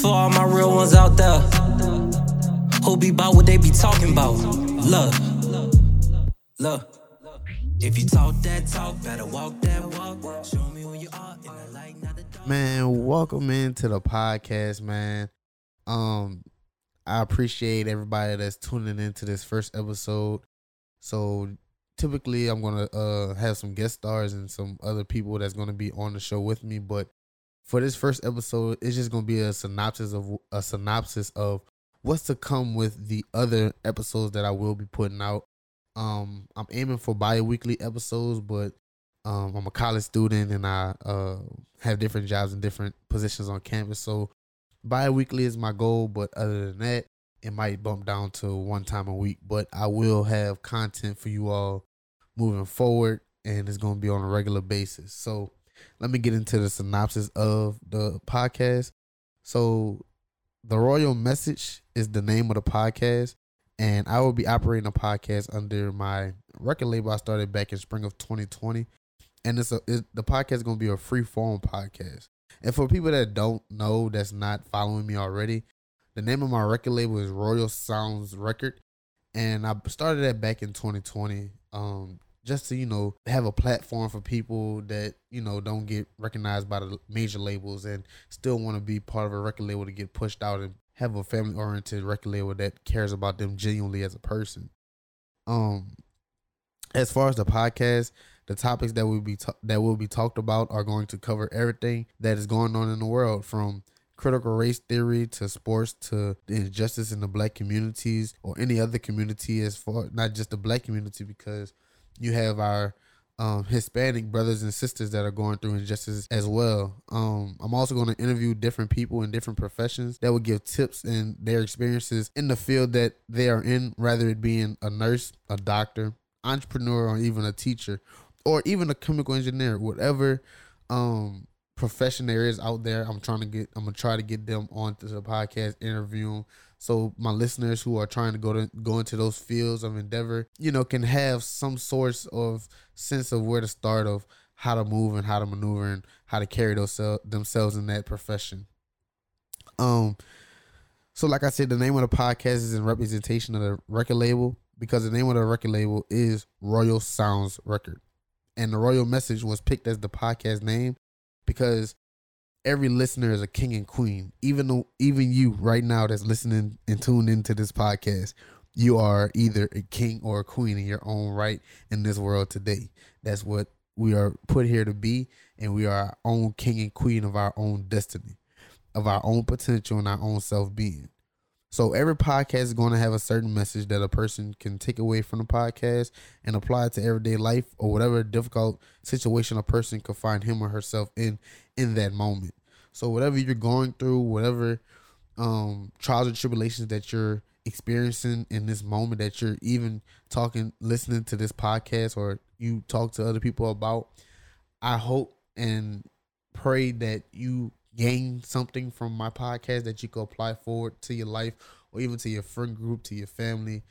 For all my real ones out there. Who be about what they be talking about? Look, look. If you talk that talk, better walk that walk. Show me who you are in the light, not the dark. Man, welcome into the podcast, man. Um, I appreciate everybody that's tuning into this first episode. So typically I'm gonna uh have some guest stars and some other people that's gonna be on the show with me, but for this first episode, it's just gonna be a synopsis of a synopsis of what's to come with the other episodes that I will be putting out. Um, I'm aiming for bi-weekly episodes, but um, I'm a college student and I uh, have different jobs and different positions on campus. So bi-weekly is my goal, but other than that, it might bump down to one time a week. But I will have content for you all moving forward, and it's to be on a regular basis. So let me get into the synopsis of the podcast. So the Royal Message is the name of the podcast and I will be operating a podcast under my record label I started back in spring of 2020. And it's a it, the podcast is going to be a free form podcast. And for people that don't know, that's not following me already, the name of my record label is Royal Sounds Record, and I started that back in 2020. Um, just to you know have a platform for people that you know don't get recognized by the major labels and still want to be part of a record label to get pushed out and have a family oriented record label that cares about them genuinely as a person. Um, as far as the podcast, the topics that will be that will be talked about are going to cover everything that is going on in the world, from critical race theory to sports to injustice in the black communities or any other community, as far not just the black community, because you have our um, Hispanic brothers and sisters that are going through injustice as well. Um, I'm also going to interview different people in different professions that will give tips and their experiences in the field that they are in, rather it being a nurse, a doctor, entrepreneur, or even a teacher, or even a chemical engineer, whatever um, profession there is out there. I'm trying to get. I'm gonna try to get them onto the podcast, interview them, so my listeners who are trying to go to go into those fields of endeavor, you know, can have some source of sense of where to start of how to move and how to maneuver and how to carry those themselves in that profession. Um, so like I said, the name of the podcast is in representation of the record label because the name of the record label is Royal Sounds Record, and the Royal Message was picked as the podcast name because every listener is a king and queen. Even though, even you right now that's listening and tuned into this podcast, you are either a king or a queen in your own right in this world today. That's what we are put here to be, and we are our own king and queen of our own destiny, of our own potential and our own self being. So every podcast is going to have a certain message that a person can take away from the podcast and apply it to everyday life or whatever difficult situation a person could find him or herself in in that moment. So whatever you're going through, whatever um trials and tribulations that you're experiencing in this moment that you're even talking listening to this podcast or you talk to other people about, I hope and pray that you gain something from my podcast that you can apply forward to your life or even to your friend group, to your family,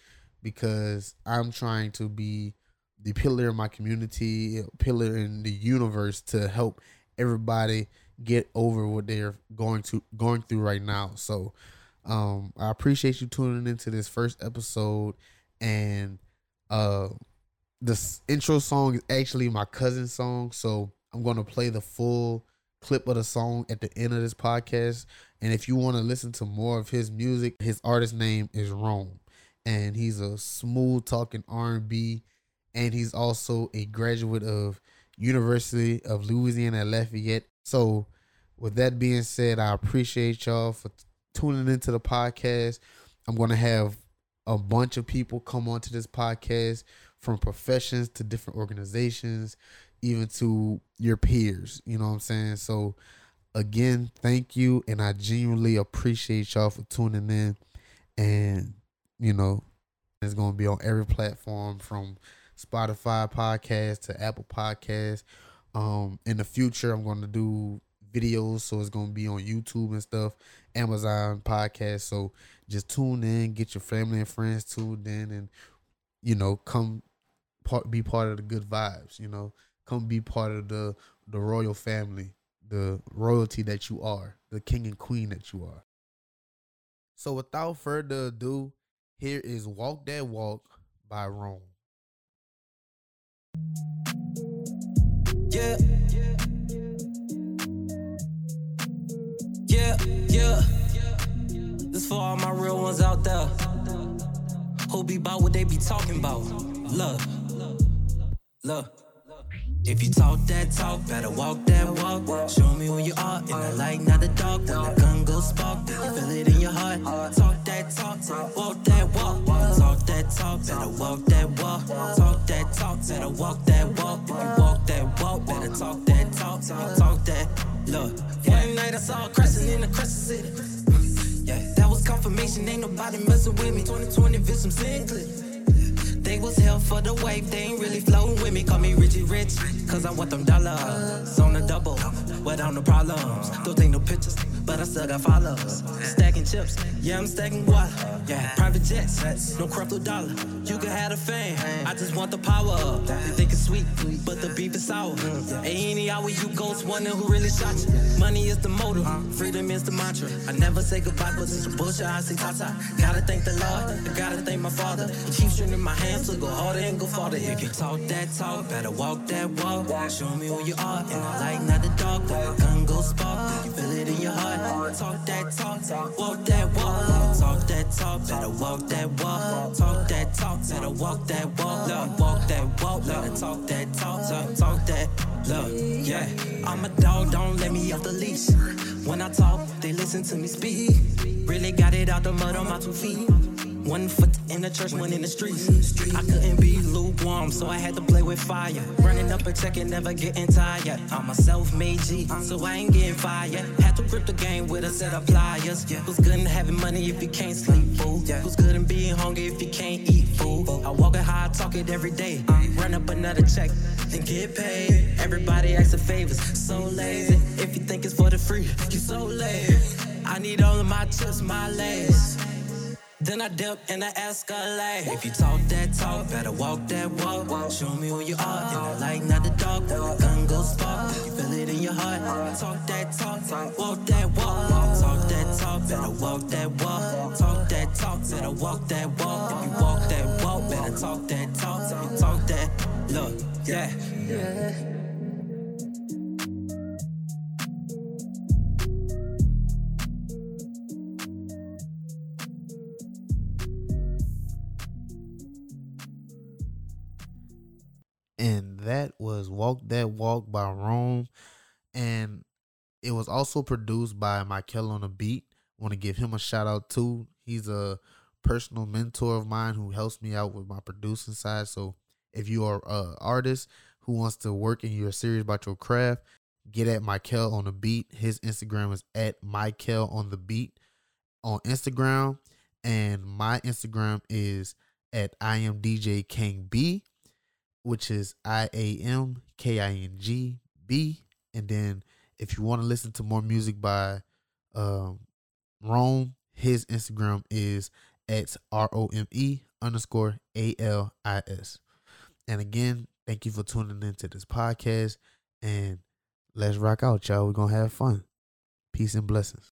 because I'm trying to be the pillar in my community, pillar in the universe to help everybody get over what they're going to going through right now. So um I appreciate you tuning into this first episode and uh this intro song is actually my cousin's song, so I'm to play the full clip of the song at the end of this podcast. And if you want to listen to more of his music, his artist name is Rome, and he's a smooth talking R&B, and he's also a graduate of University of Louisiana Lafayette. So, with that being said, I appreciate y'all for tuning into the podcast. I'm to have a bunch of people come onto this podcast from professions to different organizations even to your peers. You know what I'm saying? So again, thank you. And I genuinely appreciate y'all for tuning in. And, you know, it's gonna be on every platform from Spotify podcast to Apple Podcast. Um, in the future I'm gonna do videos, so it's gonna be on YouTube and stuff, Amazon podcast. So just tune in, get your family and friends tuned in and you know, come part be part of the good vibes, you know come be part of the the royal family, the royalty that you are, the king and queen that you are. So without further ado, here is Walk That Walk by Rome. Yeah. Yeah, yeah. This for all my real ones out there. Who be about what they be talking about? Love. Love. If you talk that talk, better walk that walk. Show me who you are in the light, not the dark. When the gun goes spark, you feel it in your heart. Talk that talk, walk that walk. Talk that talk, better walk that walk. Talk that talk, better walk that walk. If you walk that walk, better talk that talk. Talk that. Look, one night I saw a crescent in the crescent city. Yeah, that was confirmation. Ain't nobody messing with me. 2020 vision sin. They was hell for the wave, they ain't really floating with me. Call me Richie Rich, cause I want them dollars on the double. Without no problems, don't take no pictures, but I still got followers. Stacking chips, yeah, I'm stacking guap. Yeah, private jets, no crypto dollar. You can have the fame, I just want the power. They think it's sweet, but the beef is sour. Ain't any hour you go, it's wondering who really shot you. Money is the motive, freedom is the mantra. I never say goodbye, but it's a bullshit. I say tata. Gotta thank the Lord, I gotta thank my father. He keeps my hands to go harder and go farther. If you talk that talk, better walk that walk. Show me who you are in the light, not the the gun goes spark, you feel it in your heart. Talk that talk, walk that walk. Talk that talk, better walk that walk. Talk that talk, better walk that walk. Look, walk that walk, talk that talk, talk that. Look, yeah, I'm a dog, don't let me off the leash. When I talk, they listen to me speak. Really got it out the mud on my two feet. One foot in the church, one in the streets. I couldn't be lukewarm, so I had to play with fire. Running up a check and never getting tired. I'm a self-made G, so I ain't getting fired. Had to grip the game with a set of pliers. Who's good in having money if you can't sleep, fool? Who's good in being hungry if you can't eat, fool? I walk it high, I talk it every day. Run up another check and get paid. Everybody asking favors, so lazy. If you think it's for the free, you're so lazy. I need all of my chips, my legs. Then I dip and I escalate. If you talk that talk, better walk that walk. Show me who you are in the light, not the dark. When the gun goes spark, you feel it in your heart. Talk that talk, walk that walk. Talk that talk, better walk that walk. Talk that talk, better walk that walk. If you walk that walk, better talk that talk. You talk that, look, yeah. and that was Walk That Walk by Rome. And it was also produced by Michael on the beat. Want to give him a shout out too. He's a personal mentor of mine who helps me out with my producing side. So if you are an artist who wants to work and you're serious about your craft, get at Michael on the beat. His Instagram is at Michael on the beat on Instagram. And my Instagram is at I am DJ King B which is I A M K I N G B. And then if you want to listen to more music by um, Rome, his Instagram is at R O M E underscore A L I S. And again, thank you for tuning into this podcast. And let's rock out, y'all. We're going to have fun. Peace and blessings.